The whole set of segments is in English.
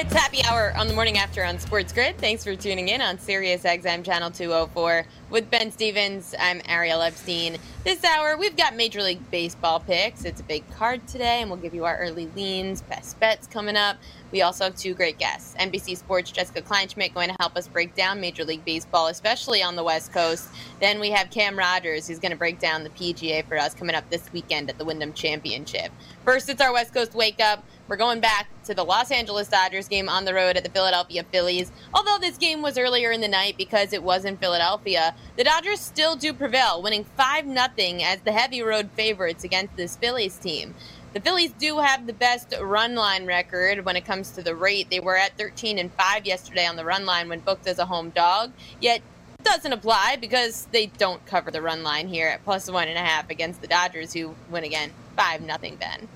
it's happy hour on the morning after on Sports Grid. Thanks for tuning in on Sirius XM Channel 204 with Ben Stevens. I'm Ariel Epstein. This hour, we've got Major League Baseball picks. It's a big card today, and we'll give you our early leans, best bets coming up. We also have two great guests. NBC Sports' Jessica Kleinschmidt going to help us break down Major League Baseball, especially on the West Coast. Then we have Cam Rogers, who's going to break down the PGA for us coming up this weekend at the Wyndham Championship. First, it's our West Coast wake up. We're going back to the Los Angeles Dodgers game on the road at the Philadelphia Phillies. Although this game was earlier in the night because it was in Philadelphia, the Dodgers still do prevail, winning 5 0 as the heavy road favorites against this Phillies team. The Phillies do have the best run line record when it comes to the rate. They were at 13 and 5 yesterday on the run line when booked as a home dog. Yet doesn't apply because they don't cover the run line here at plus one and a half against the Dodgers, who win again 5 nothing. Ben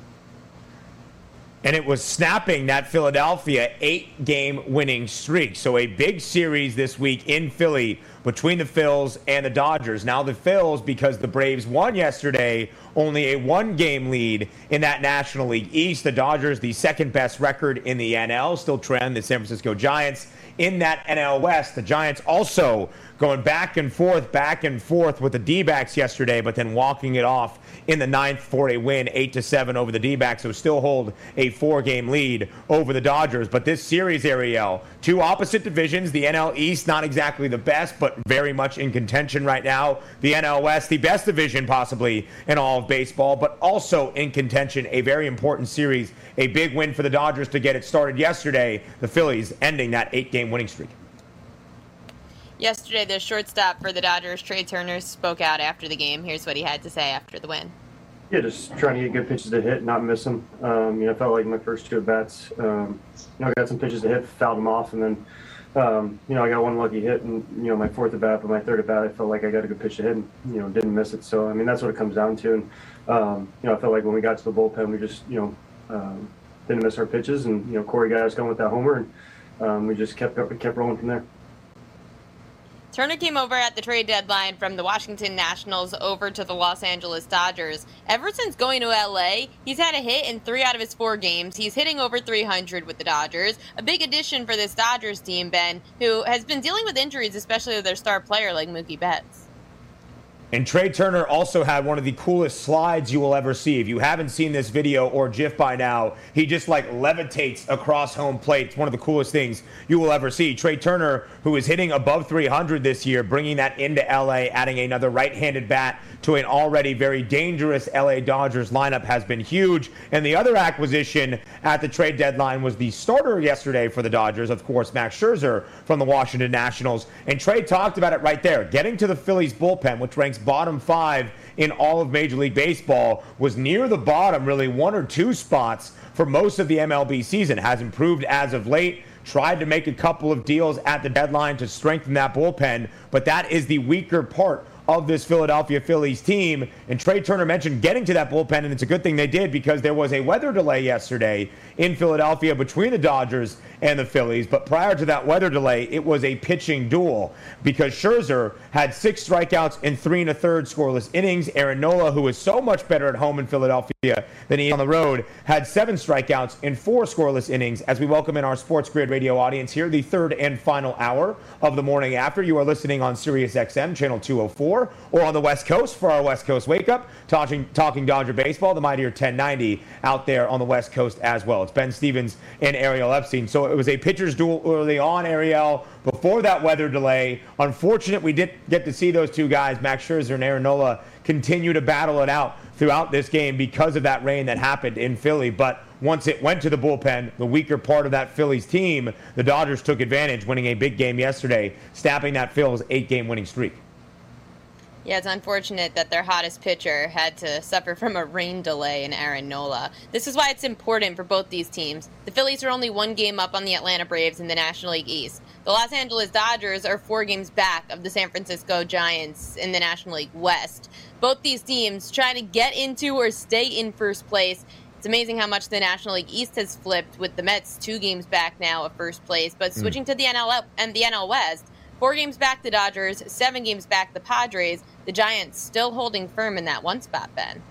and it was snapping that Philadelphia eight game winning streak. So a big series this week in Philly between the Phils and the Dodgers. Now the Phils, because the Braves won yesterday, only a one game lead in that National League East. The Dodgers, the second best record in the NL, still trend the San Francisco Giants in that NL West. The Giants also going back and forth, back and forth with the D backs yesterday, but then walking it off in the ninth for a win, 8 to 7 over the D backs, who still hold a four game lead over the Dodgers. But this series, Ariel, two opposite divisions. The NL East, not exactly the best, but very much in contention right now. The NL West, the best division possibly in all of baseball, but also in contention. A very important series. A big win for the Dodgers to get it started yesterday. The Phillies ending that eight game winning streak. Yesterday, the shortstop for the Dodgers, Trea Turner, spoke out after the game. Here's what he had to say after the win. Yeah, just trying to get good pitches to hit, not miss them. Um, you know, I felt like my first two at bats, um, you know, I got some pitches to hit, fouled them off, and then, um, you know, I got one lucky hit, and you know, my fourth at bat, but my third at bat, I felt like I got a good pitch to hit, and you know, didn't miss it. So, I mean, that's what it comes down to. And um, you know, I felt like when we got to the bullpen, we just, you know, um, didn't miss our pitches, and you know, Corey got us going with that homer, and um, we just kept kept rolling from there. Turner came over at the trade deadline from the Washington Nationals over to the Los Angeles Dodgers. Ever since going to LA, he's had a hit in three out of his four games. He's hitting over 300 with the Dodgers. A big addition for this Dodgers team, Ben, who has been dealing with injuries, especially with their star player like Mookie Betts. And Trea Turner also had one of the coolest slides you will ever see. If you haven't seen this video or GIF by now, he just like levitates across home plate. It's one of the coolest things you will ever see. Trea Turner, who is hitting above 300 this year, bringing that into LA, adding another right handed bat to an already very dangerous LA Dodgers lineup, has been huge. And the other acquisition at the trade deadline was the starter yesterday for the Dodgers, of course, Max Scherzer from the Washington Nationals. And Trea talked about it right there. Getting to the Phillies bullpen, which ranks bottom five in all of Major League Baseball, was near the bottom, really one or two spots for most of the MLB season. Has improved as of late. Tried to make a couple of deals at the deadline to strengthen that bullpen, but that is the weaker part of this Philadelphia Phillies team. And Trea Turner mentioned getting to that bullpen, and it's a good thing they did because there was a weather delay yesterday in Philadelphia between the Dodgers and the Phillies. But prior to that weather delay, it was a pitching duel because Scherzer had six strikeouts in three and a third scoreless innings. Aaron Nola, who is so much better at home in Philadelphia than he is on the road, had seven strikeouts in four scoreless innings. As we welcome in our Sports Grid radio audience here, the third and final hour of the morning after. You are listening on Sirius XM, channel 204, or on the West Coast for our West Coast Wake Up, talking, talking Dodger baseball, the mightier 1090 out there on the West Coast as well. It's Ben Stevens and Ariel Epstein. So it was a pitcher's duel early on, Ariel, before that weather delay. Unfortunate we didn't get to see those two guys, Max Scherzer and Aaron Nola, continue to battle it out throughout this game because of that rain that happened in Philly. But once it went to the bullpen, the weaker part of that Phillies team, the Dodgers took advantage, winning a big game yesterday, snapping that Phil's eight game winning streak. Yeah, it's unfortunate that their hottest pitcher had to suffer from a rain delay in Aaron Nola. This is why it's important for both these teams. The Phillies are only one game up on the Atlanta Braves in the National League East. The Los Angeles Dodgers are four games back of the San Francisco Giants in the National League West. Both these teams trying to get into or stay in first place. It's amazing how much the National League East has flipped with the Mets two games back now of first place. But hmm. switching mm. to the NL and the NL West, Four games back the Dodgers, seven games back the Padres. The Giants still holding firm in that one spot, Ben.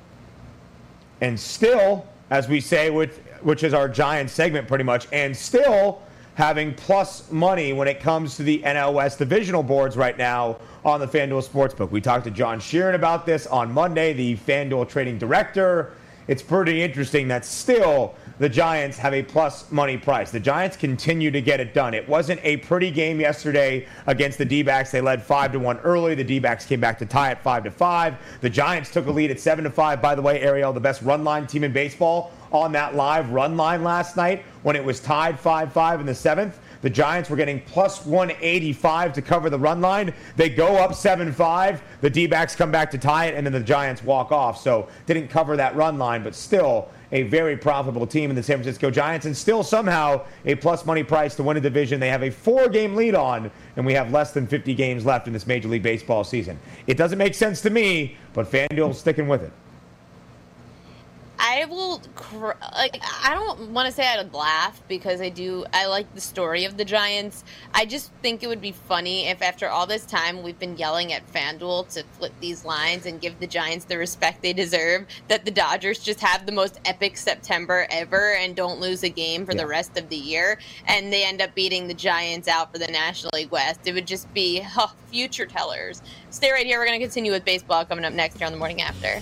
And still, as we say, which, which is our Giants segment pretty much, and still having plus money when it comes to the NL West divisional boards right now on the FanDuel Sportsbook. We talked to John Sheeran about this on Monday, the FanDuel trading director. It's pretty interesting that still the Giants have a plus money price. The Giants continue to get it done. It wasn't a pretty game yesterday against the D-backs. They led 5 to 1 early. The D-backs came back to tie at 5 to 5. The Giants took a lead at 7 to 5. By the way, Ariel, the best run line team in baseball on that live run line last night when it was tied 5-5 in the 7th. The Giants were getting plus 185 to cover the run line. They go up 7 5. The D backs come back to tie it, and then the Giants walk off. So didn't cover that run line, but still a very profitable team in the San Francisco Giants and still somehow a plus money price to win a division they have a four game lead on, and we have less than 50 games left in this Major League Baseball season. It doesn't make sense to me, but FanDuel's sticking with it. I will cr- like I don't want to say I'd laugh because I do I like the story of the Giants. I just think it would be funny if after all this time we've been yelling at FanDuel to flip these lines and give the Giants the respect they deserve that the Dodgers just have the most epic September ever and don't lose a game for yeah. the rest of the year and they end up beating the Giants out for the National League West. It would just be oh, future tellers. Stay right here. We're going to continue with baseball coming up next here on the morning after.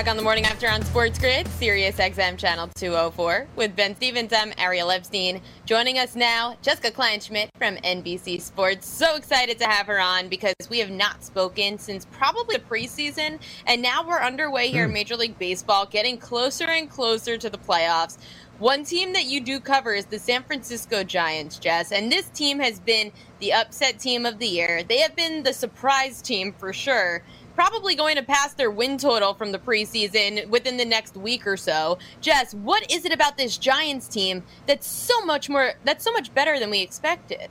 back on the morning after on Sports Grid, Sirius XM Channel 204. With Ben Stevens, I'm Ariel Epstein. Joining us now, Jessica Kleinschmidt from NBC Sports. So excited to have her on because we have not spoken since probably the preseason, and now we're underway here in hmm. Major League Baseball, getting closer and closer to the playoffs. One team that you do cover is the San Francisco Giants, Jess, and this team has been the upset team of the year. They have been the surprise team for sure probably going to pass their win total from the preseason within the next week or so. Jess, what is it about this Giants team that's so much more that's so much better than we expected?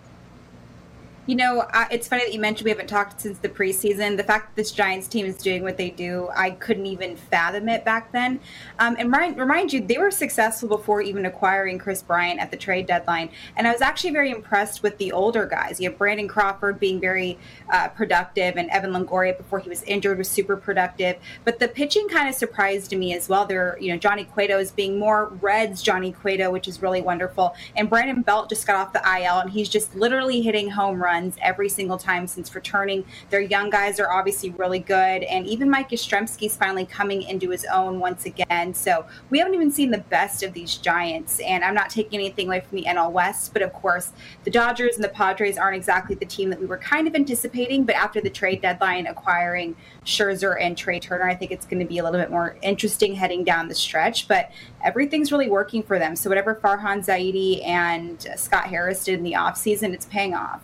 You know, it's funny that you mentioned we haven't talked since the preseason. The fact that this Giants team is doing what they do, I couldn't even fathom it back then. Um, and remind, remind you, they were successful before even acquiring Kris Bryant at the trade deadline. And I was actually very impressed with the older guys. You have Brandon Crawford being very uh, productive, and Evan Longoria before he was injured was super productive. But the pitching kind of surprised me as well. There, you know, Johnny Cueto is being more Reds Johnny Cueto, which is really wonderful. And Brandon Belt just got off the IL, and he's just literally hitting home runs runs every single time since returning. Their young guys are obviously really good, and even Mike Yastrzemski's finally coming into his own once again. So we haven't even seen the best of these Giants, and I'm not taking anything away from the NL West, but of course, the Dodgers and the Padres aren't exactly the team that we were kind of anticipating. But after the trade deadline, acquiring Scherzer and Trea Turner, I think it's going to be a little bit more interesting heading down the stretch. But everything's really working for them. So whatever Farhan Zaidi and Scott Harris did in the offseason, it's paying off.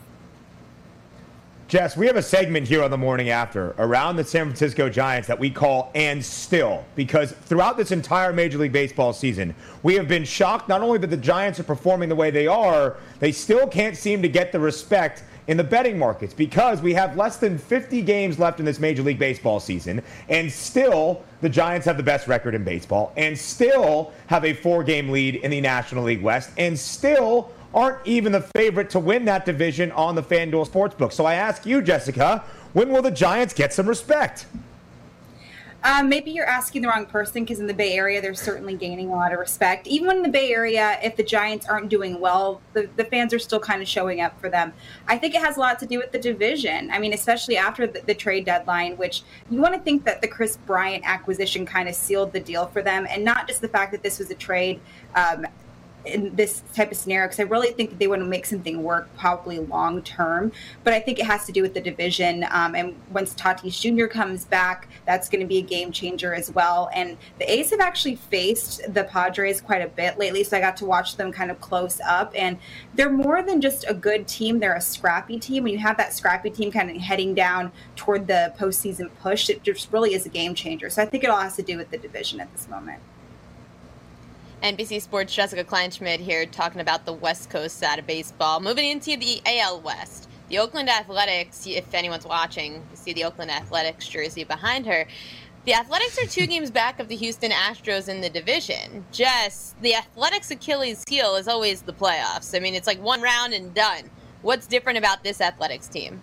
Jess, we have a segment here on the morning after around the San Francisco Giants that we call And Still, because throughout this entire Major League Baseball season, we have been shocked not only that the Giants are performing the way they are, they still can't seem to get the respect in the betting markets because we have less than 50 games left in this Major League Baseball season, and still the Giants have the best record in baseball, and still have a four game lead in the National League West, and still aren't even the favorite to win that division on the FanDuel Sportsbook. So I ask you, Jessica, when will the Giants get some respect? Um, maybe you're asking the wrong person because in the Bay Area, they're certainly gaining a lot of respect. Even in the Bay Area, if the Giants aren't doing well, the, the fans are still kind of showing up for them. I think it has a lot to do with the division. I mean, especially after the, the trade deadline, which you want to think that the Kris Bryant acquisition kind of sealed the deal for them, and not just the fact that this was a trade um, in this type of scenario because I really think that they want to make something work probably long term. But I think it has to do with the division. Um, and once Tatis Jr. comes back, that's going to be a game changer as well. And the A's have actually faced the Padres quite a bit lately, so I got to watch them kind of close up. And they're more than just a good team; they're a scrappy team. When you have that scrappy team kind of heading down toward the postseason push, it just really is a game changer. So I think it all has to do with the division at this moment. NBC Sports' Jessica Kleinschmidt here talking about the West Coast side of baseball. Moving into the AL West, the Oakland Athletics, if anyone's watching, you see the Oakland Athletics jersey behind her. The Athletics are two games back of the Houston Astros in the division. Jess, the Athletics' Achilles heel is always the playoffs. I mean, it's like one round and done. What's different about this Athletics team?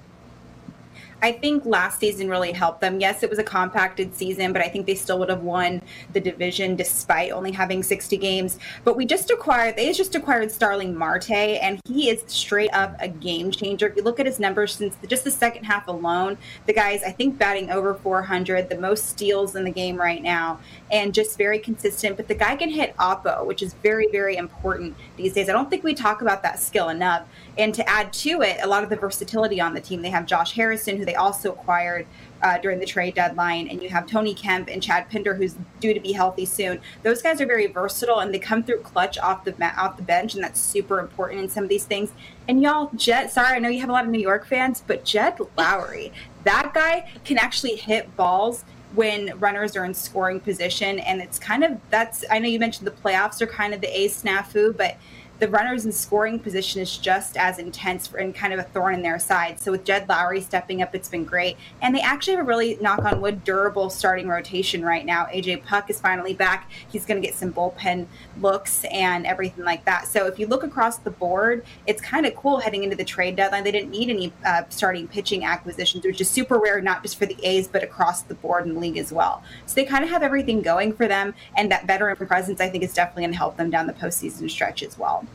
I think last season really helped them. Yes, it was a compacted season, but I think they still would have won the division despite only having 60 games. But we just acquired, they just acquired Starling Marte, and he is straight up a game changer. If you look at his numbers since just the second half alone, the guy's, I think, batting over 400, the most steals in the game right now, and just very consistent. But the guy can hit oppo, which is very, very important these days. I don't think we talk about that skill enough. And to add to it, a lot of the versatility on the team. They have Josh Harrison, who they also acquired uh, during the trade deadline, and you have Tony Kemp and Chad Pinder, who's due to be healthy soon. Those guys are very versatile, and they come through clutch off the off the bench, and that's super important in some of these things. And y'all, Jed, sorry, I know you have a lot of New York fans, but Jed Lowrie, that guy can actually hit balls when runners are in scoring position, and it's kind of that's. I know you mentioned the playoffs are kind of the A snafu, but the runners in scoring position is just as intense and kind of a thorn in their side. So with Jed Lowrie stepping up, it's been great. And they actually have a really, knock on wood, durable starting rotation right now. AJ Puk is finally back. He's going to get some bullpen looks and everything like that. So if you look across the board, it's kind of cool heading into the trade deadline. They didn't need any uh, starting pitching acquisitions, which is super rare, not just for the A's, but across the board in the league as well. So they kind of have everything going for them. And that veteran presence, I think, is definitely going to help them down the postseason stretch as well.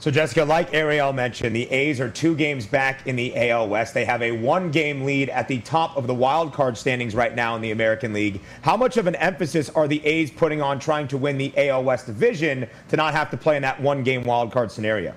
So, Jessica, like Ariel mentioned, the A's are two games back in the AL West. They have a one game lead at the top of the wild card standings right now in the American League. How much of an emphasis are the A's putting on trying to win the AL West division to not have to play in that one game wild card scenario?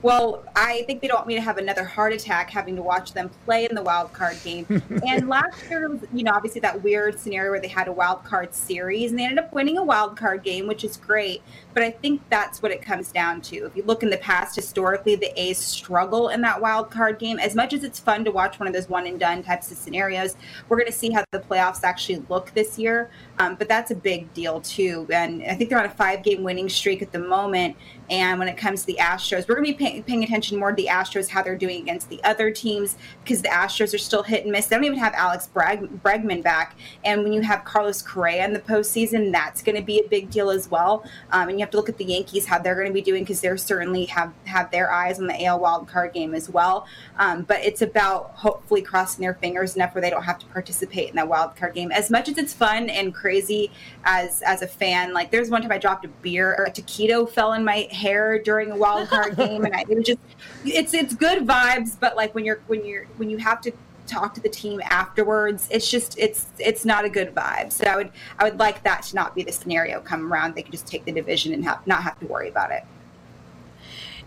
Well, I think they don't want me to have another heart attack having to watch them play in the wild card game. and last year was, you know, obviously that weird scenario where they had a wild card series and they ended up winning a wild card game, which is great. But I think that's what it comes down to. If you look in the past, historically, the A's struggle in that wild card game. As much as it's fun to watch one of those one and done types of scenarios, we're going to see how the playoffs actually look this year. Um, but that's a big deal too. And I think they're on a five game winning streak at the moment. And when it comes to the Astros, we're going to be pay- paying attention more to the Astros, how they're doing against the other teams, because the Astros are still hit and miss. They don't even have Alex Breg- Bregman back. And when you have Carlos Correa in the postseason, that's going to be a big deal as well. Um, and you have to look at the Yankees, how they're going to be doing, because they're certainly have, have their eyes on the AL wildcard game as well. Um, but it's about hopefully crossing their fingers enough where they don't have to participate in that wildcard game. As much as it's fun and crazy as as a fan, like there's one time I dropped a beer or a taquito fell in my hair during a wild card game, and I, it was just it's it's good vibes, but like when you're when you're when you have to talk to the team afterwards it's just it's it's not a good vibe so i would i would like that to not be the scenario come around they could just take the division and have not have to worry about it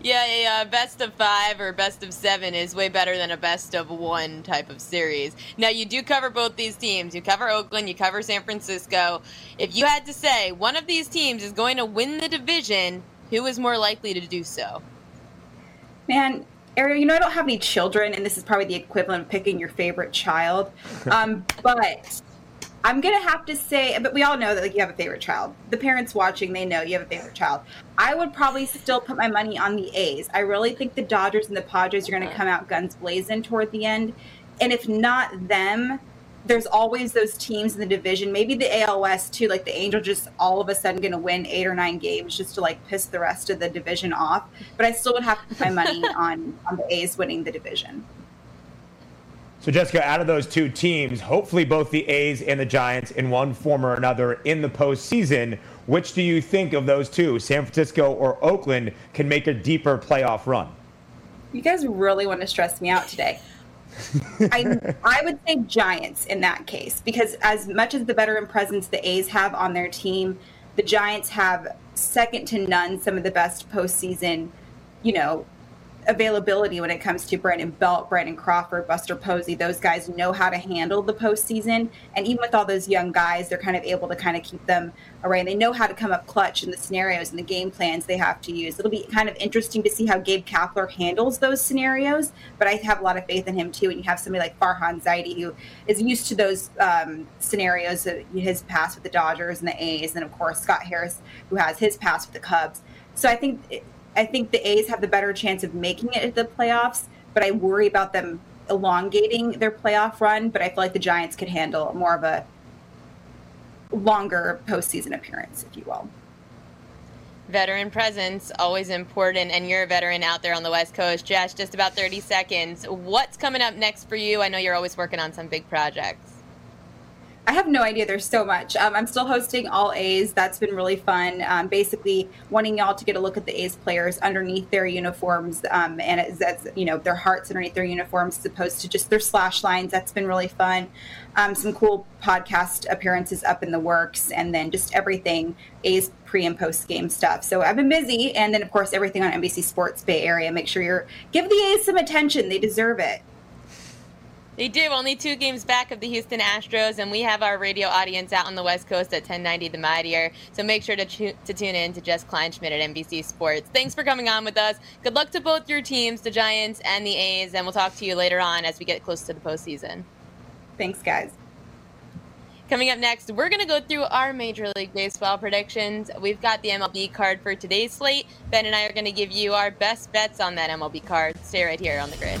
yeah, yeah, best of five or best of seven is way better than a best of one type of series. Now, you do cover both these teams. You cover Oakland, you cover San Francisco. If you had to say one of these teams is going to win the division, who is more likely to do so? Man, Ariel, you know I don't have any children, and this is probably the equivalent of picking your favorite child. Um, but I'm gonna have to say, but we all know that like you have a favorite child. The parents watching, they know you have a favorite child. I would probably still put my money on the A's. I really think the Dodgers and the Padres are gonna come out guns blazing toward the end, and if not them, there's always those teams in the division. Maybe the AL West too. Like the Angels, just all of a sudden gonna win eight or nine games just to like piss the rest of the division off. But I still would have to put my money on on the A's winning the division. So, Jessica, out of those two teams, hopefully both the A's and the Giants in one form or another in the postseason, which do you think of those two, San Francisco or Oakland, can make a deeper playoff run? You guys really want to stress me out today. I, I would say Giants in that case because as much as the veteran presence the A's have on their team, the Giants have second to none some of the best postseason, you know, availability when it comes to Brandon Belt, Brandon Crawford, Buster Posey. Those guys know how to handle the postseason. And even with all those young guys, they're kind of able to kind of keep them arrayed. They know how to come up clutch in the scenarios and the game plans they have to use. It'll be kind of interesting to see how Gabe Kapler handles those scenarios. But I have a lot of faith in him too. And you have somebody like Farhan Zaidi who is used to those um, scenarios, his past with the Dodgers and the A's. And of course, Scott Harris, who has his past with the Cubs. So I think I think the A's have the better chance of making it to the playoffs, but I worry about them elongating their playoff run. But I feel like the Giants could handle more of a longer postseason appearance, if you will. Veteran presence, always important, and you're a veteran out there on the West Coast. Josh, just about 30 seconds. What's coming up next for you? I know you're always working on some big projects. I have no idea. There's so much. Um, I'm still hosting all A's. That's been really fun. Um, basically, wanting y'all to get a look at the A's players underneath their uniforms, um, and it's, you know their hearts underneath their uniforms, as opposed to just their slash lines. That's been really fun. Um, some cool podcast appearances up in the works, and then just everything A's pre and post game stuff. So I've been busy, and then of course everything on NBC Sports Bay Area. Make sure you're give the A's some attention. They deserve it. They do. Only two games back of the Houston Astros, and we have our radio audience out on the West Coast at 1090 The Mightier. So make sure to, to tune in to Jess Kleinschmidt at NBC Sports. Thanks for coming on with us. Good luck to both your teams, the Giants and the A's, and we'll talk to you later on as we get close to the postseason. Thanks, guys. Coming up next, we're going to go through our Major League Baseball predictions. We've got the MLB card for today's slate. Ben and I are going to give you our best bets on that MLB card. Stay right here on the grid.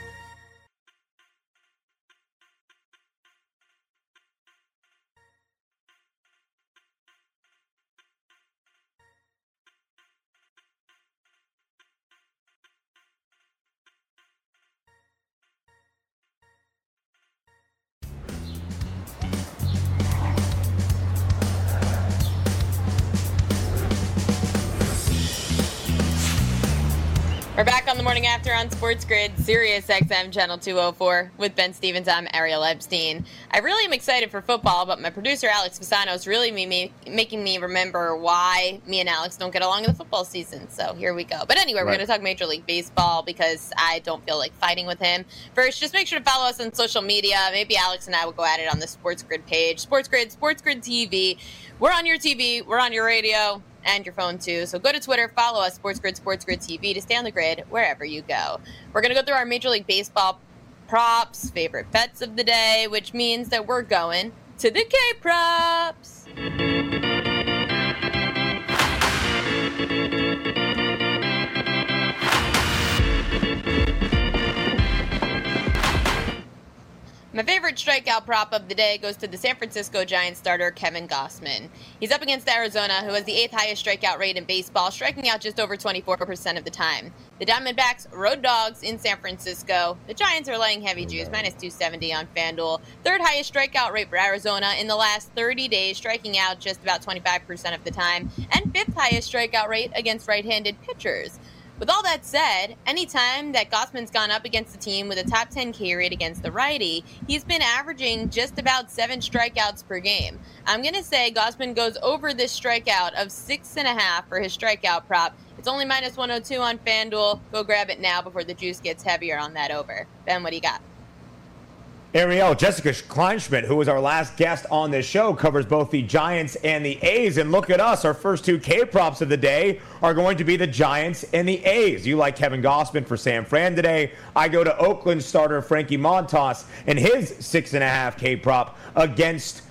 back on the morning after on Sports Grid, Sirius XM Channel 204 with Ben Stevens. I'm Ariel Epstein. I really am excited for football, but my producer Alex Fasano is really me, making me remember why me and Alex don't get along in the football season. So here we go. But anyway, we're right. going to talk Major League Baseball because I don't feel like fighting with him. First, just make sure to follow us on social media. Maybe Alex and I will go at it on the Sports Grid page. Sports Grid, Sports Grid TV. We're on your TV, we're on your radio and your phone too. So go to Twitter, follow us, Sports Grid, Sports Grid TV, to stay on the grid wherever you go. We're going to go through our Major League Baseball props, favorite bets of the day, which means that we're going to the K props. My favorite strikeout prop of the day goes to the San Francisco Giants starter Kevin Gausman. He's up against Arizona, who has the eighth highest strikeout rate in baseball, striking out just over 24% of the time. The Diamondbacks road dogs in San Francisco. The Giants are laying heavy juice, minus 270 on FanDuel. Third highest strikeout rate for Arizona in the last 30 days, striking out just about 25% of the time, and fifth highest strikeout rate against right handed pitchers. With all that said, anytime that Gausman's gone up against a team with a top 10 K rate against the righty, he's been averaging just about seven strikeouts per game. I'm going to say Gausman goes over this strikeout of six and a half for his strikeout prop. It's only minus 102 on FanDuel. Go grab it now before the juice gets heavier on that over. Ben, what do you got? Ariel, Jessica Kleinschmidt, who was our last guest on this show, covers both the Giants and the A's. And look at us, our first two K props of the day are going to be the Giants and the A's. You like Kevin Gausman for San Fran today. I go to Oakland starter Frankie Montas and his six and a half K prop against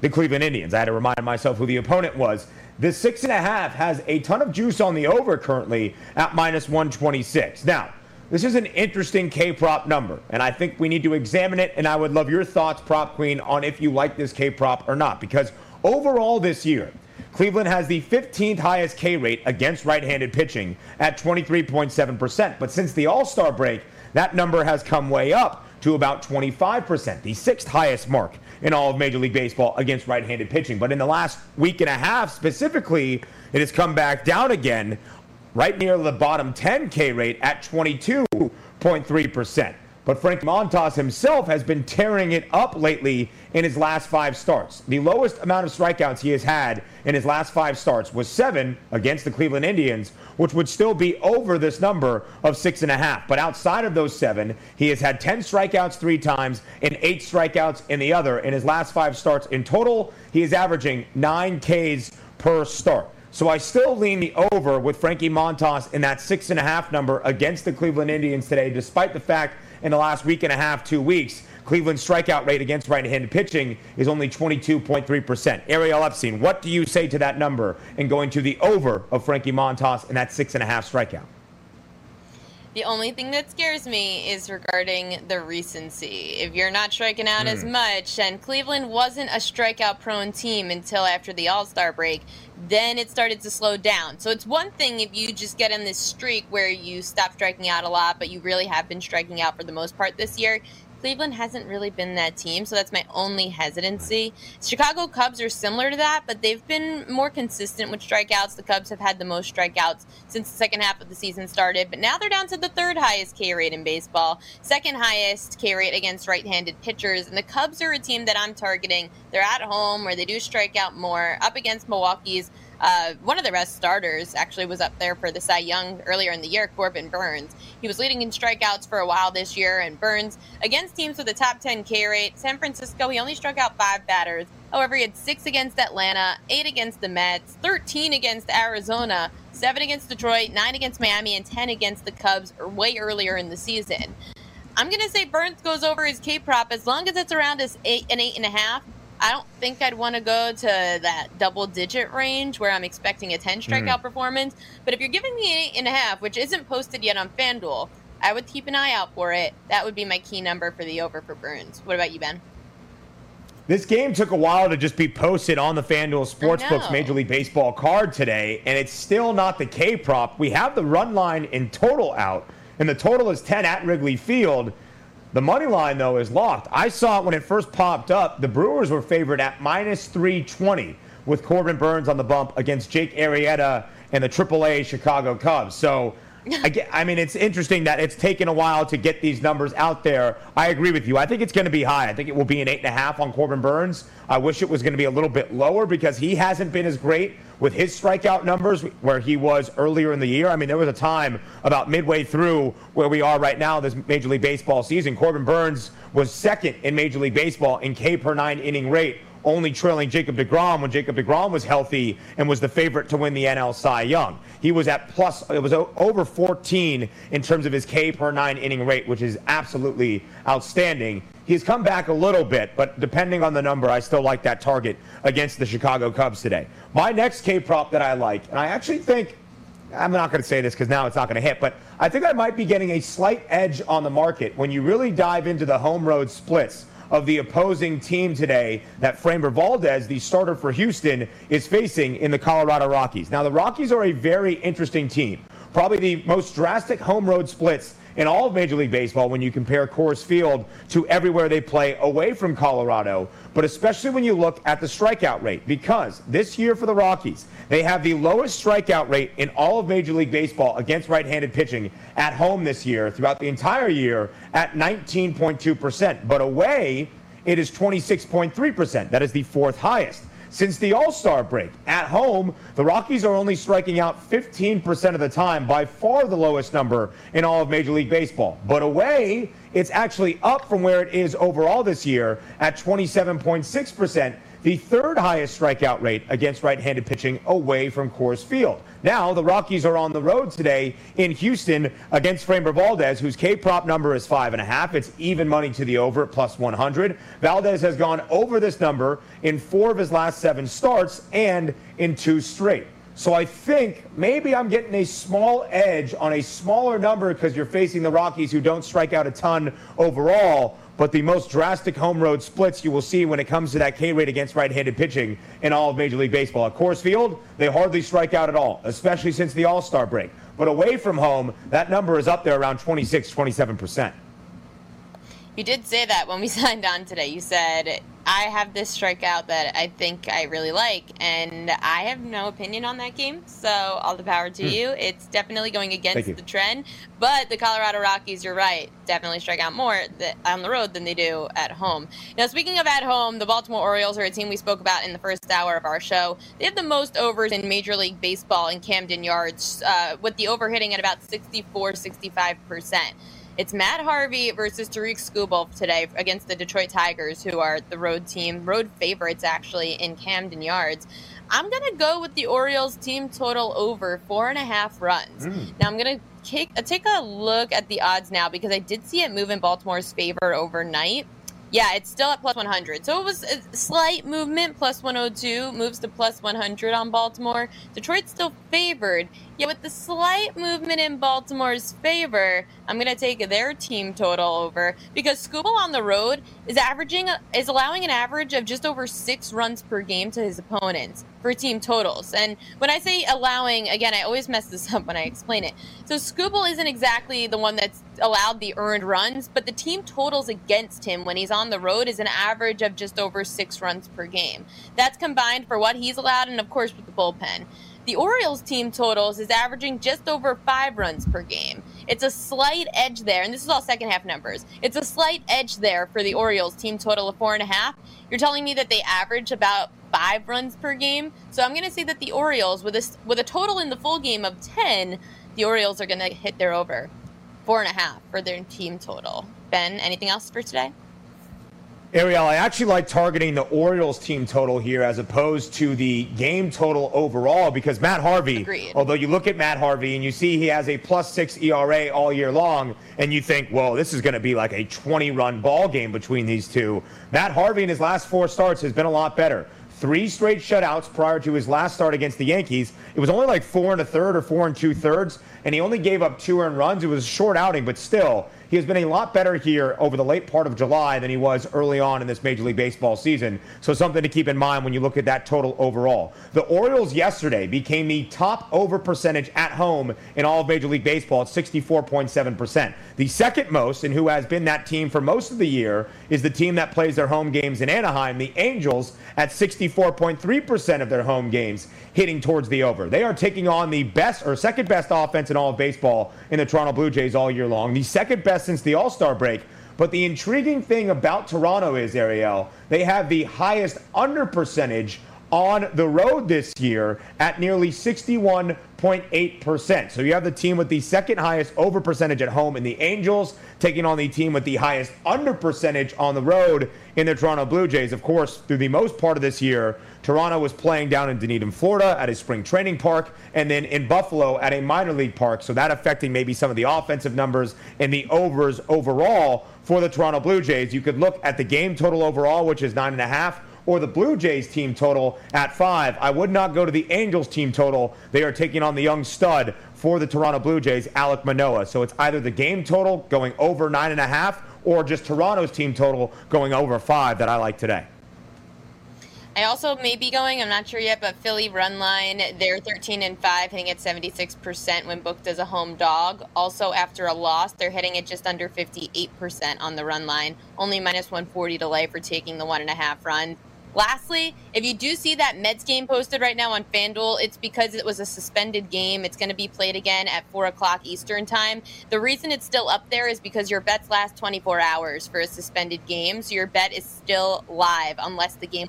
the Cleveland Indians. I had to remind myself who the opponent was. This six and a half has a ton of juice on the over currently at minus 126. Now, this is an interesting K prop number, and I think we need to examine it. And I would love your thoughts, Prop Queen, on if you like this K prop or not. Because overall this year, Cleveland has the 15th highest K rate against right handed pitching at 23.7%. But since the All Star break, that number has come way up to about 25%, the sixth highest mark in all of Major League Baseball against right handed pitching. But in the last week and a half specifically, it has come back down again right near the bottom 10 K rate at 22.3%. But Frank Montas himself has been tearing it up lately in his last five starts. The lowest amount of strikeouts he has had in his last five starts was seven against the Cleveland Indians, which would still be over this number of six and a half. But outside of those seven, he has had 10 strikeouts three times and eight strikeouts in the other. In his last five starts in total, he is averaging nine Ks per start. So I still lean the over with Frankie Montas in that six and a half number against the Cleveland Indians today, despite the fact in the last week and a half, two weeks, Cleveland's strikeout rate against right-handed pitching is only 22.3%. Ariel Epstein, what do you say to that number and going to the over of Frankie Montas and that six and a half strikeout? The only thing that scares me is regarding the recency. If you're not striking out mm. as hmm. much, and Cleveland wasn't a strikeout prone team until after the All Star break, then it started to slow down. So it's one thing if you just get in this streak where you stop striking out a lot, but you really have been striking out for the most part this year. Cleveland hasn't really been that team, so that's my only hesitancy. Chicago Cubs are similar to that, but they've been more consistent with strikeouts. The Cubs have had the most strikeouts since the second half of the season started, but now they're down to the third highest K rate in baseball, second highest K rate against right handed pitchers. And the Cubs are a team that I'm targeting. They're at home where they do strike out more, up against Milwaukee's uh, one of the best starters actually was up there for the Cy Young earlier in the year, Corbin Burnes. He was leading in strikeouts for a while this year, and Burnes against teams with a top 10 K rate, San Francisco, he only struck out five batters. However, he had six against Atlanta, eight against the Mets, 13 against Arizona, seven against Detroit, nine against Miami, and 10 against the Cubs way earlier in the season. I'm going to say Burnes goes over his K prop as long as it's around his eight and eight and a half. I don't think I'd want to go to that double digit range where I'm expecting a 10 strikeout mm. performance. But if you're giving me eight and a half, which isn't posted yet on FanDuel, I would keep an eye out for it. That would be my key number for the over for Burnes. What about you, Ben? This game took a while to just be posted on the FanDuel Sportsbooks Major League Baseball card today, and it's still not the K prop. We have the run line in total out, and the total is 10 at Wrigley Field. The money line, though, is locked. I saw it when it first popped up. The Brewers were favored at minus 320 with Corbin Burnes on the bump against Jake Arrieta and the AAA Chicago Cubs. So, I mean, it's interesting that it's taken a while to get these numbers out there. I agree with you. I think it's going to be high. I think it will be an eight and a half on Corbin Burnes. I wish it was going to be a little bit lower because he hasn't been as great with his strikeout numbers where he was earlier in the year. I mean, there was a time about midway through where we are right now this Major League Baseball season. Corbin Burnes was second in Major League Baseball in K per nine inning rate only trailing Jacob DeGrom when Jacob DeGrom was healthy and was the favorite to win the NL Cy Young. He was at plus, it was over 14 in terms of his K per nine inning rate, which is absolutely outstanding. He's come back a little bit, but depending on the number, I still like that target against the Chicago Cubs today. My next K prop that I like, and I actually think, I'm not going to say this because now it's not going to hit, but I think I might be getting a slight edge on the market when you really dive into the home road splits of the opposing team today that Framber Valdez, the starter for Houston, is facing in the Colorado Rockies. Now, the Rockies are a very interesting team. Probably the most drastic home road splits in all of Major League Baseball when you compare Coors Field to everywhere they play away from Colorado, but especially when you look at the strikeout rate, because this year for the Rockies, they have the lowest strikeout rate in all of Major League Baseball against right handed pitching at home this year throughout the entire year at 19.2%. But away, it is 26.3%. That is the fourth highest since the All Star break. At home, the Rockies are only striking out 15% of the time, by far the lowest number in all of Major League Baseball. But away, It's actually up from where it is overall this year at 27.6% the third highest strikeout rate against right handed pitching away from Coors Field. Now, the Rockies are on the road today in Houston against Framber Valdez, whose K prop number is five and a half. It's even money to the over at plus 100. Valdez has gone over this number in four of his last seven starts and in two straight. So I think maybe I'm getting a small edge on a smaller number because you're facing the Rockies who don't strike out a ton overall. But the most drastic home road splits you will see when it comes to that K rate against right handed pitching in all of Major League Baseball. At Coors Field, they hardly strike out at all, especially since the All Star break. But away from home, that number is up there around 26, 27%. You did say that when we signed on today. You said I have this strikeout that I think I really like, and I have no opinion on that game. So all the power to mm. you. It's definitely going against the trend, but the Colorado Rockies, you're right, definitely strike out more on the road than they do at home. Now, speaking of at home, the Baltimore Orioles are a team we spoke about in the first hour of our show. They have the most overs in Major League Baseball in Camden Yards, uh, with the over hitting at about 64, 65 percent. It's Matt Harvey versus Tarik Skubal today against the Detroit Tigers, who are the road team, road favorites actually in Camden Yards. I'm going to go with the Orioles team total over four and a half runs. Mm. Now I'm going to take, take a look at the odds now because I did see it move in Baltimore's favor overnight. Yeah, it's still at plus 100. So it was a slight movement, plus 102, moves to plus 100 on Baltimore. Detroit's still favored. Yeah, with the slight movement in Baltimore's favor, I'm going to take their team total over because Skubal on the road is averaging, is allowing an average of just over six runs per game to his opponents for team totals. And when I say allowing, again, I always mess this up when I explain it. So Skubal isn't exactly the one that's allowed the earned runs, but the team totals against him when he's on the road is an average of just over six runs per game. That's combined for what he's allowed, and of course with the bullpen. The Orioles team totals is averaging just over five runs per game. It's a slight edge there, and this is all second half numbers. It's a slight edge there for the Orioles team total of four and a half. You're telling me that they average about five runs per game. So I'm going to say that the Orioles, with a, with a total in the full game of 10, the Orioles are going to hit their over. Four and a half for their team total. Ben, anything else for today? Ariel, I actually like targeting the Orioles team total here as opposed to the game total overall because Matt Harvey, Agreed. although you look at Matt Harvey and you see he has a plus six ERA all year long, and you think, well, this is going to be like a 20 run ball game between these two. Matt Harvey in his last four starts has been a lot better three straight shutouts prior to his last start against the Yankees. It was only like four and a third or four and two thirds, and he only gave up two earned runs. It was a short outing, but still, he has been a lot better here over the late part of July than he was early on in this Major League Baseball season. So something to keep in mind when you look at that total overall. The Orioles yesterday became the top over percentage at home in all of Major League Baseball at 64.7%. The second most, and who has been that team for most of the year, is the team that plays their home games in Anaheim, the Angels, at 64.3% of their home games hitting towards the over. They are taking on the best or second best offense in all of baseball in the Toronto Blue Jays all year long, the second best since the All Star break. But the intriguing thing about Toronto is, Ariel, they have the highest under percentage on the road this year at nearly 61.8%. So you have the team with the second highest over percentage at home in the Angels, taking on the team with the highest under percentage on the road in the Toronto Blue Jays. Of course, through the most part of this year, Toronto was playing down in Dunedin, Florida at a spring training park, and then in Buffalo at a minor league park. So that affecting maybe some of the offensive numbers and the overs overall for the Toronto Blue Jays. You could look at the game total overall, which is nine and a half or the Blue Jays team total at five. I would not go to the Angels team total. They are taking on the young stud for the Toronto Blue Jays, Alek Manoah. So it's either the game total going over nine and a half or just Toronto's team total going over five that I like today. I also may be going, I'm not sure yet, but Philly run line, they're 13 and 5, hitting at 76% when booked as a home dog. Also, after a loss, they're hitting at just under 58% on the run line, only minus 140 delay for taking the one and a half run. Lastly, if you do see that Mets game posted right now on FanDuel, it's because it was a suspended game. It's going to be played again at 4 o'clock Eastern Time. The reason it's still up there is because your bets last 24 hours for a suspended game, so your bet is still live unless the game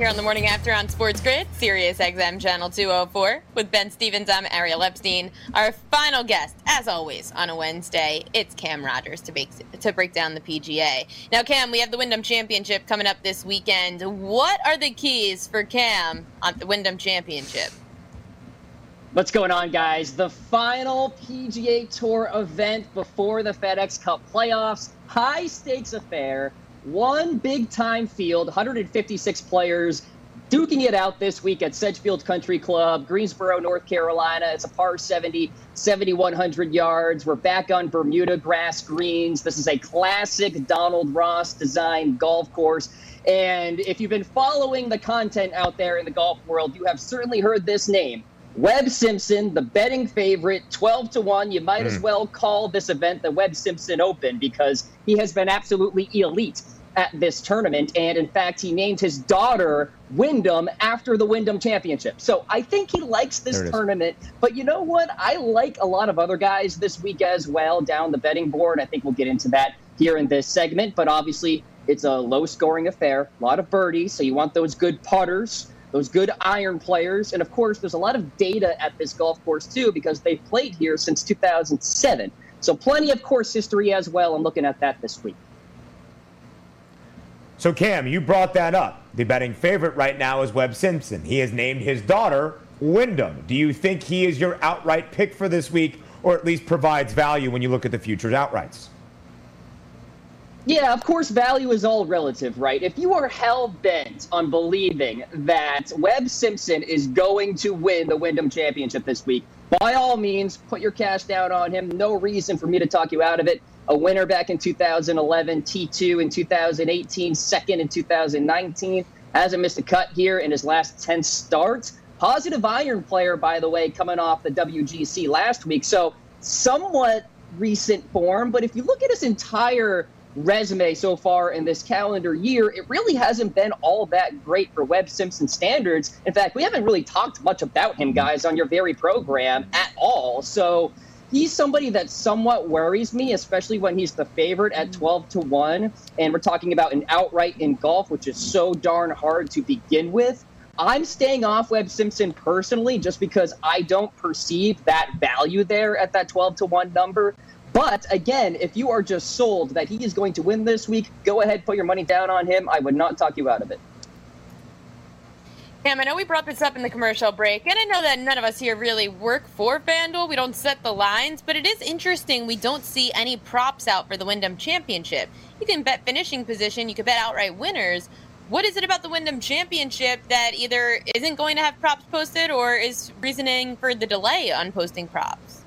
here on the morning after on Sports Grid, Sirius XM Channel 204. With Ben Stevens, I'm Ariel Epstein. Our final guest, as always, on a Wednesday, it's Cam Rogers to, make, to break down the PGA. Now, Cam, we have the Wyndham Championship coming up this weekend. What are the keys for Cam on the Wyndham Championship? What's going on, guys? The final PGA Tour event before the FedEx Cup playoffs. High stakes affair one big time field, 156 players, duking it out this week at Sedgefield Country Club, Greensboro, North Carolina. It's a par 70, 7,100 yards. We're back on Bermuda grass greens. This is a classic Donald Ross designed golf course. And if you've been following the content out there in the golf world, you have certainly heard this name. Webb Simpson, the betting favorite, 12 to 1. You might mm. as hmm. well call this event the Webb Simpson Open because he has been absolutely elite at this tournament. And in fact, he named his daughter Wyndham after the Wyndham Championship. So I think he likes this tournament. But you know what? I like a lot of other guys this week as well down the betting board. I think we'll get into that here in this segment. But obviously, it's a low scoring affair, a lot of birdies. So you want those good putters those good iron players. And of course, there's a lot of data at this golf course too because they've played here since 2007. So plenty of course history as well. I'm looking at that this week. So Cam, you brought that up. The betting favorite right now is Webb Simpson. He has named his daughter Wyndham. Do you think he is your outright pick for this week, or at least provides value when you look at the futures outrights? Yeah, of course, value is all relative, right? If you are hell bent on believing that Webb Simpson is going to win the Wyndham Championship this week, by all means, put your cash down on him. No reason for me to talk you out of it. A winner back in 2011, T2 in 2018, second in 2019. Hasn't missed a cut here in his last 10 starts. Positive iron player, by the way, coming off the WGC last week. So, somewhat recent form. But if you look at his entire resume so far in this calendar year, it really hasn't been all that great for Webb Simpson standards. In fact, we haven't really talked much about him, guys, on your very program at all. So he's somebody that somewhat worries me, especially when he's the favorite at 12 to 1. And we're talking about an outright in golf, which is so darn hard to begin with. I'm staying off Webb Simpson personally just because I don't perceive that value there at that 12 to 1 number. But again, if you are just sold that he is going to win this week, go ahead, put your money down on him. I would not talk you out of it. Cam, I know we brought this up in the commercial break, and I know that none of us here really work for FanDuel. We don't set the lines, but it is interesting we don't see any props out for the Wyndham Championship. You can bet finishing position, you can bet outright winners. What is it about the Wyndham Championship that either isn't going to have props posted or is reasoning for the delay on posting props?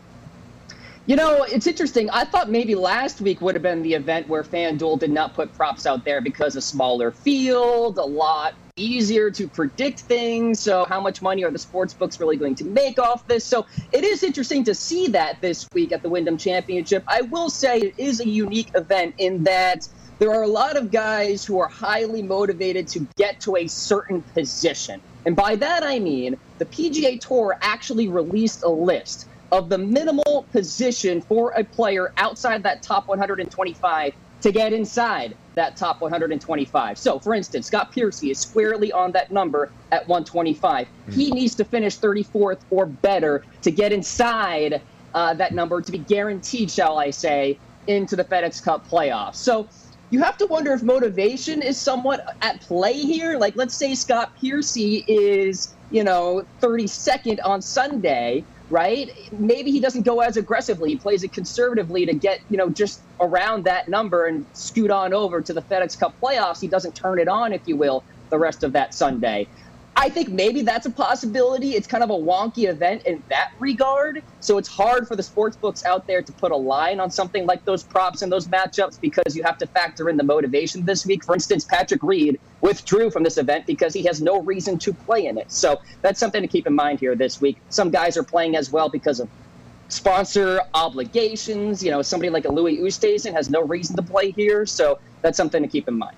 You know, it's interesting. I thought maybe last week would have been the event where FanDuel did not put props out there because a smaller field, a lot easier to predict things. So, how much money are the sports books really going to make off this? So, it is interesting to see that this week at the Wyndham Championship. I will say it is a unique event in that there are a lot of guys who are highly motivated to get to a certain position. And by that, I mean the PGA Tour actually released a list of the minimal position for a player outside that top 125 to get inside that top 125. So, for instance, Scott Piercy is squarely on that number at 125. Mm-hmm. He needs to finish 34th or better to get inside uh, that number to be guaranteed, shall I say, into the FedEx Cup playoffs. So, you have to wonder if motivation is somewhat at play here. Like, let's say Scott Piercy is, you know, 32nd on Sunday right? Maybe he doesn't go as aggressively. He plays it conservatively to get, you know, just around that number and scoot on over to the FedEx Cup playoffs. He doesn't turn it on, if you will, the rest of that Sunday. I think maybe that's a possibility. It's kind of a wonky event in that regard. So it's hard for the sports books out there to put a line on something like those props and those matchups because you have to factor in the motivation this week. For instance, Patrick Reed withdrew from this event because he has no reason to play in it. So that's something to keep in mind here this week. Some guys are playing as well because of sponsor obligations. You know, somebody like a Louis Oosthuizen has no reason to play here. So that's something to keep in mind.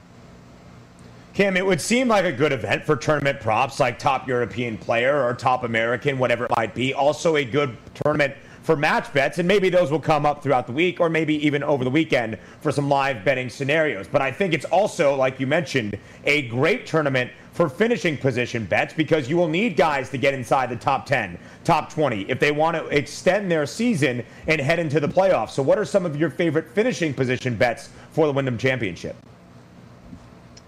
Kim, it would seem like a good event for tournament props, like top European player or top American, whatever it might be. Also, a good tournament for match bets, and maybe those will come up throughout the week or maybe even over the weekend for some live betting scenarios. But I think it's also, like you mentioned, a great tournament for finishing position bets because you will need guys to get inside the top 10, top 20 if they want to extend their season and head into the playoffs. So, what are some of your favorite finishing position bets for the Wyndham Championship?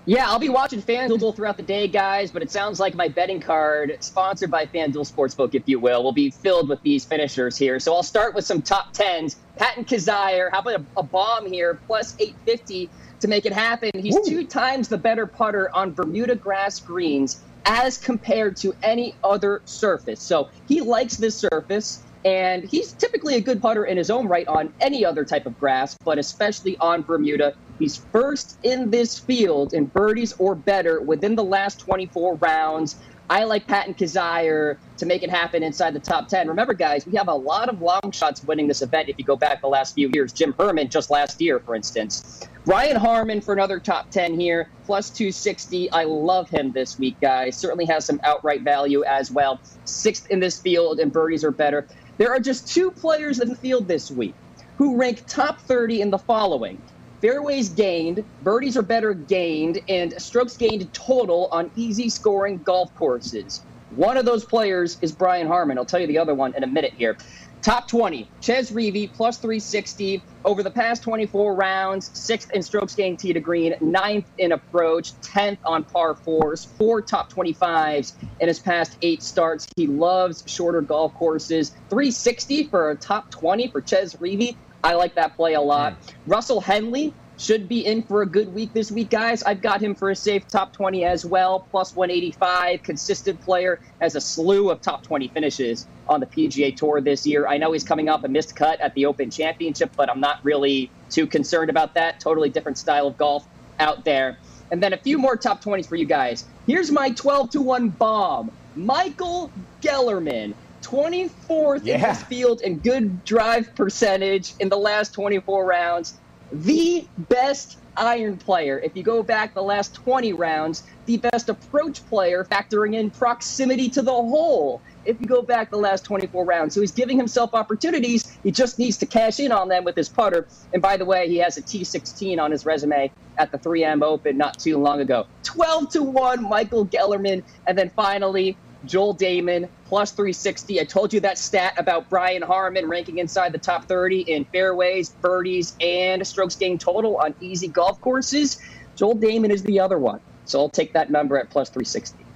Yeah, I'll be watching FanDuel throughout the day, guys, but it sounds like my betting card, sponsored by FanDuel Sportsbook, if you will, will be filled with these finishers here. So I'll start with some top tens. Patton Kizzire, how about a, a bomb here, plus 850 to make it happen. He's Ooh. two times the better putter on Bermuda grass greens as compared to any other surface. So he likes this surface. And he's typically a good putter in his own right on any other type of grass, but especially on Bermuda. He's first in this field in birdies or better within the last 24 rounds. I like Patton Kizzire to make it happen inside the top 10. Remember, guys, we have a lot of long shots winning this event if you go back the last few years. Jim Herman just last year, for instance. Brian Harman for another top 10 here, plus 260. I love him this week, guys. Certainly has some outright value as well. Sixth in this field, and birdies are better. There are just two players in the field this week who rank top 30 in the following fairways gained, birdies are better gained, and strokes gained total on easy scoring golf courses. One of those players is Brian Harman. I'll tell you the other one in a minute here. Top 20, Chez Reavie, plus 360. Over the past 24 rounds, sixth in strokes gained tee to green, ninth in approach, 10th on par fours, four top 25s in his past eight starts. He loves shorter golf courses. 360 for a top 20 for Chez Reavie. I like that play a lot. Mm. Russell Henley, should be in for a good week this week, guys. I've got him for a safe top 20 as well, plus 185. Consistent player, has a slew of top 20 finishes on the PGA Tour this year. I know he's coming off a missed cut at the Open Championship, but I'm not really too concerned about that. Totally different style of golf out there. And then a few more top 20s for you guys. Here's my 12 to 1 bomb Michael Gellerman. 24th yeah. in his field in good drive percentage in the last 24 rounds the best iron player. If you go back the last 20 rounds, the best approach player, factoring in proximity to the hole. If you go back the last 24 rounds, so he's giving himself opportunities. He just needs to cash in on them with his putter. And by the way, he has a T16 on his resume at the 3M Open not too long ago. 12 to 1, Michael Gellerman. And then finally, Joel Dahmen, plus 360. I told you that stat about Brian Harman ranking inside the top 30 in fairways, birdies, and strokes gained total on easy golf courses. Joel Dahmen is the other one. So I'll take that number at plus 360.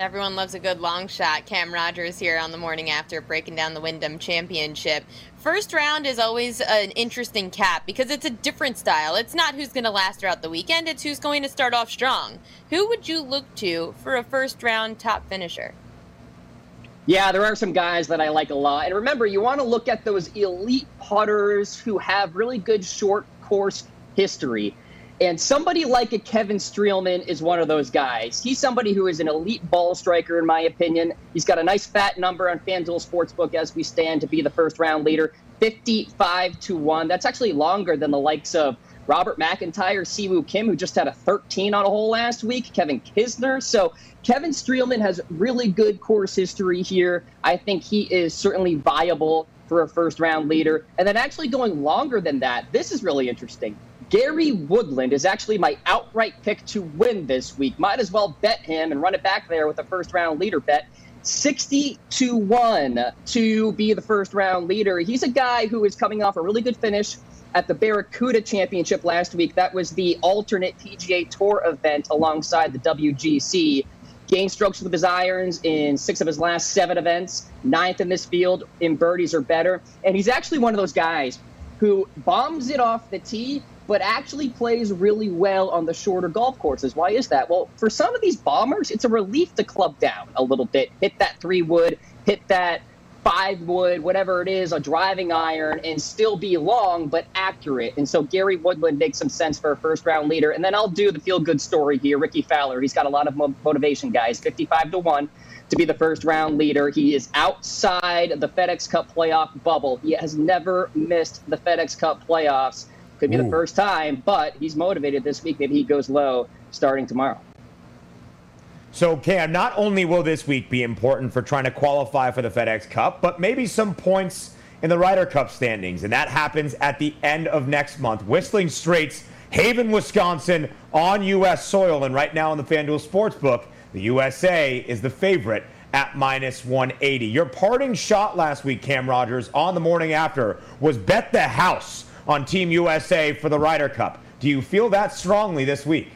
Everyone loves a good long shot. Cam Rogers here on the morning after breaking down the Wyndham Championship. First round is always an interesting cap because it's a different style. It's not who's going to last throughout the weekend, it's who's going to start off strong. Who would you look to for a first round top finisher? Yeah, there are some guys that I like a lot. And remember, you want to look at those elite putters who have really good short course history. And somebody like a Kevin Streelman is one of those guys. He's somebody who is an elite ball striker, in my opinion. He's got a nice fat number on FanDuel Sportsbook as we stand to be the first round leader, 55 to 1. That's actually longer than the likes of Robert McIntyre, Siwoo Kim, who just had a 13 on a hole last week, Kevin Kisner. So Kevin Streelman has really good course history here. I think he is certainly viable for a first round leader. And then actually going longer than that, this is really interesting. Gary Woodland is actually my outright pick to win this week. Might as well bet him and run it back there with a first round leader bet. 60 to 1 to be the first round leader. He's a guy who is coming off a really good finish at the Barracuda Championship last week. That was the alternate PGA Tour event alongside the WGC. Gained strokes with his irons in six of his last seven events, ninth in this field in birdies or better. And he's actually one of those guys who bombs it off the tee but actually plays really well on the shorter golf courses. Why is that? Well, for some of these bombers, it's a relief to club down a little bit, hit that three wood, hit that five wood, whatever it is, a driving iron, and still be long but accurate. And so Gary Woodland makes some sense for a first round leader. And then I'll do the feel good story here. Rickie Fowler, he's got a lot of motivation, guys. 55 to 1 to be the first round leader. He is outside the FedEx Cup playoff bubble. He has never missed the FedEx Cup playoffs. Could be Ooh. the first time, but he's motivated this week. Maybe he goes low starting tomorrow. So, Cam, not only will this week be important for trying to qualify for the FedEx Cup, but maybe some points in the Ryder Cup standings. And that happens at the end of next month. Whistling Straits, Haven, Wisconsin, on U.S. soil. And right now in the FanDuel Sportsbook, the USA is the favorite at minus 180. Your parting shot last week, Cam Rogers, on the morning after was bet the house on Team USA for the Ryder Cup. Do you feel that strongly this week?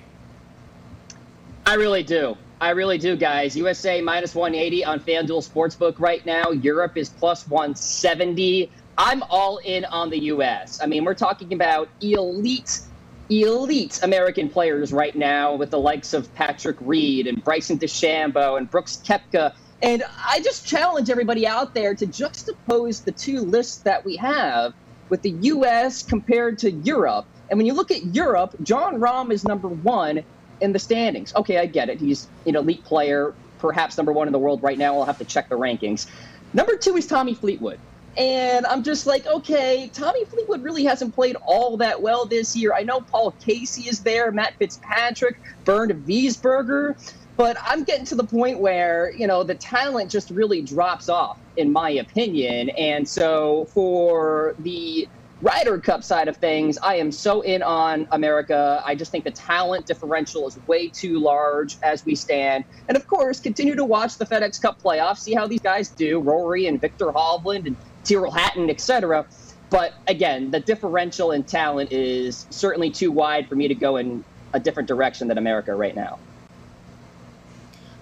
I really do. I really do, guys. USA minus 180 on FanDuel Sportsbook right now. Europe is plus 170. I'm all in on the US. I mean, we're talking about elite, elite American players right now with the likes of Patrick Reed and Bryson DeChambeau and Brooks Koepka. And I just challenge everybody out there to juxtapose the two lists that we have with the US compared to Europe. And when you look at Europe, Jon Rahm is number one in the standings. Okay, I get it. He's an elite player, perhaps number one in the world right now. I'll have to check the rankings. Number two is Tommy Fleetwood. And I'm just like, okay, Tommy Fleetwood really hasn't played all that well this year. I know Paul Casey is there, Matt Fitzpatrick, Bernd Wiesberger, but I'm getting to the point where, you know, the talent just really drops off, in my opinion. And so for the Ryder Cup side of things, I am so in on America. I just think the talent differential is way too large as we stand. And of course, continue to watch the FedEx Cup playoffs, see how these guys do, Rory and Viktor Hovland and Tyrrell Hatton, etc. But again, the differential in talent is certainly too wide for me to go in a different direction than America right now.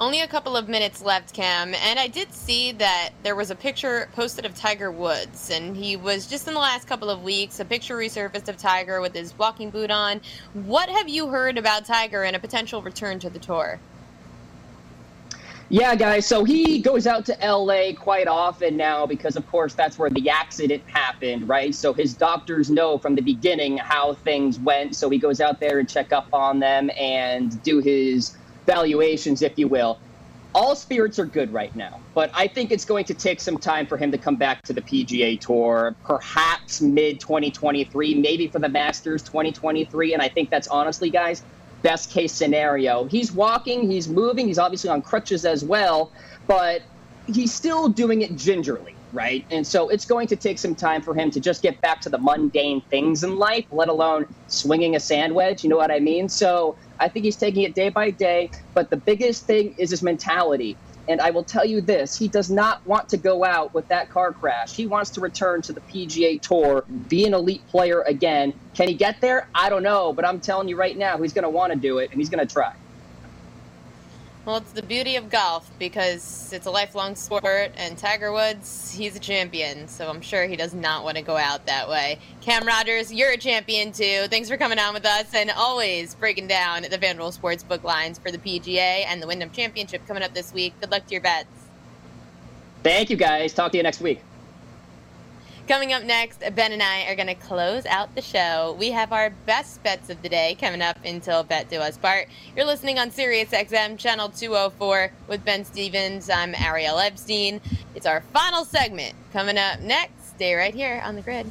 Only a couple of minutes left, Cam, and I did see that there was a picture posted of Tiger Woods, and he was just in the last couple of weeks, a picture resurfaced of Tiger with his walking boot on. What have you heard about Tiger and a potential return to the tour? Yeah, guys. So he goes out to LA quite often now because, of course, that's where the accident happened, right? So his doctors know from the beginning how things went. So he goes out there and check up on them and do his valuations, if you will. All spirits are good right now, but I think it's going to take some time for him to come back to the PGA Tour, perhaps mid 2023, maybe for the Masters 2023. And I think that's honestly, guys, best case scenario. He's walking, he's moving, he's obviously on crutches as well, but he's still doing it gingerly right? And so it's going to take some time for him to just get back to the mundane things in life, let alone swinging a sand wedge. You know what I mean? So I think he's taking it day by day. But the biggest thing is his mentality. And I will tell you this he does not want to go out with that car crash. He wants to return to the PGA Tour, be an elite player again. Can he get there? I don't know. But I'm telling you right now, he's going to want to do it and he's going to try. Well, it's the beauty of golf because it's a lifelong sport, and Tiger Woods, he's a champion, so I'm sure he does not want to go out that way. Cam Rogers, you're a champion too. Thanks for coming on with us and always breaking down the FanDuel Sportsbook lines for the PGA and the Wyndham Championship coming up this week. Good luck to your bets. Thank you, guys. Talk to you next week. Coming up next, Ben and I are going to close out the show. We have our best bets of the day coming up until Bet Do Us Part. You're listening on Sirius XM Channel 204 with Ben Stevens. I'm Ariel Epstein. It's our final segment coming up next. Stay right here on the grid.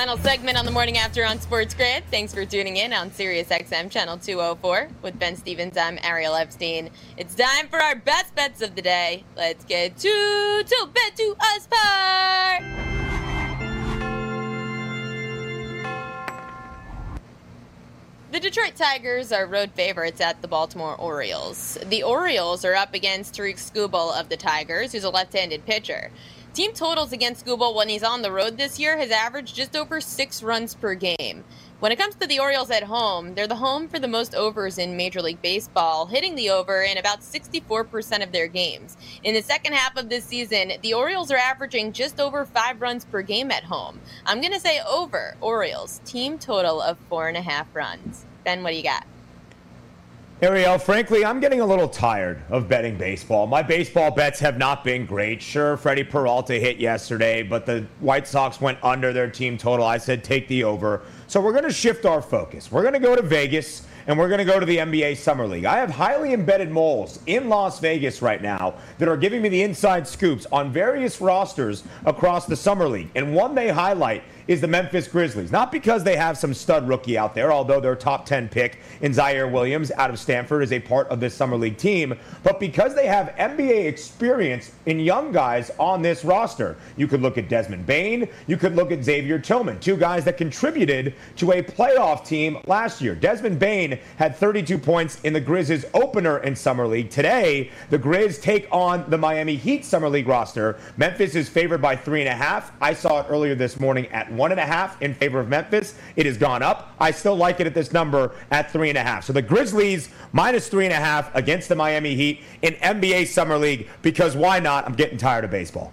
Final segment on the morning after on Sports Grid. Thanks for tuning in on Sirius XM Channel 204 with Ben Stevens. I'm Ariel Epstein. It's time for our best bets of the day. Let's get to to bet to us part. The Detroit Tigers are road favorites at the Baltimore Orioles. The Orioles are up against Tarik Skubal of the Tigers, who's a left-handed pitcher. Team totals against Skubal when he's on the road this year has averaged just over six runs per game. When it comes to the Orioles at home, they're the home for the most overs in Major League Baseball, hitting the over in about 64% of their games. In the second half of this season, the Orioles are averaging just over five runs per game at home. I'm going to say over Orioles, team total of four and a half runs. Ben, what do you got? Ariel, frankly, I'm getting a little tired of betting baseball. My baseball bets have not been great. Sure, Freddy Peralta hit yesterday, but the White Sox went under their team total. I said take the over. So we're going to shift our focus. We're going to go to Vegas and we're going to go to the NBA Summer League. I have highly embedded moles in Las Vegas right now that are giving me the inside scoops on various rosters across the Summer League. And one they highlight is the Memphis Grizzlies. Not because they have some stud rookie out there, although their top 10 pick in Ziaire Williams out of Stanford is a part of this Summer League team, but because they have NBA experience in young guys on this roster. You could look at Desmond Bane, you could look at Xavier Tillman, two guys that contributed to a playoff team last year. Desmond Bane had 32 points in the Grizzlies opener in Summer League. Today, the Grizz take on the Miami Heat Summer League roster. Memphis is favored by three and a half. I saw it earlier this morning at one and a half in favor of Memphis. It has gone up. I still like it at this number at three and a half. So the Grizzlies minus three and a half against the Miami Heat in NBA Summer League because why not? I'm getting tired of baseball.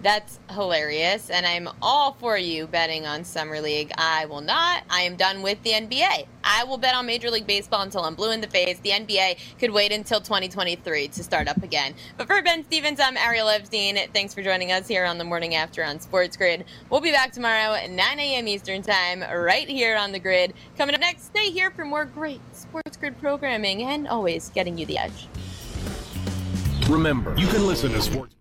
That's hilarious, and I'm all for you betting on Summer League. I will not. I am done with the NBA. I will bet on Major League Baseball until I'm blue in the face. The NBA could wait until 2023 to start up again. But for Ben Stevens, I'm Ariel Epstein. Thanks for joining us here on the morning after on Sports Grid. We'll be back tomorrow at 9 a.m. Eastern Time, right here on the grid. Coming up next, stay here for more great Sports Grid programming and always getting you the edge. Remember, you can listen to Sports.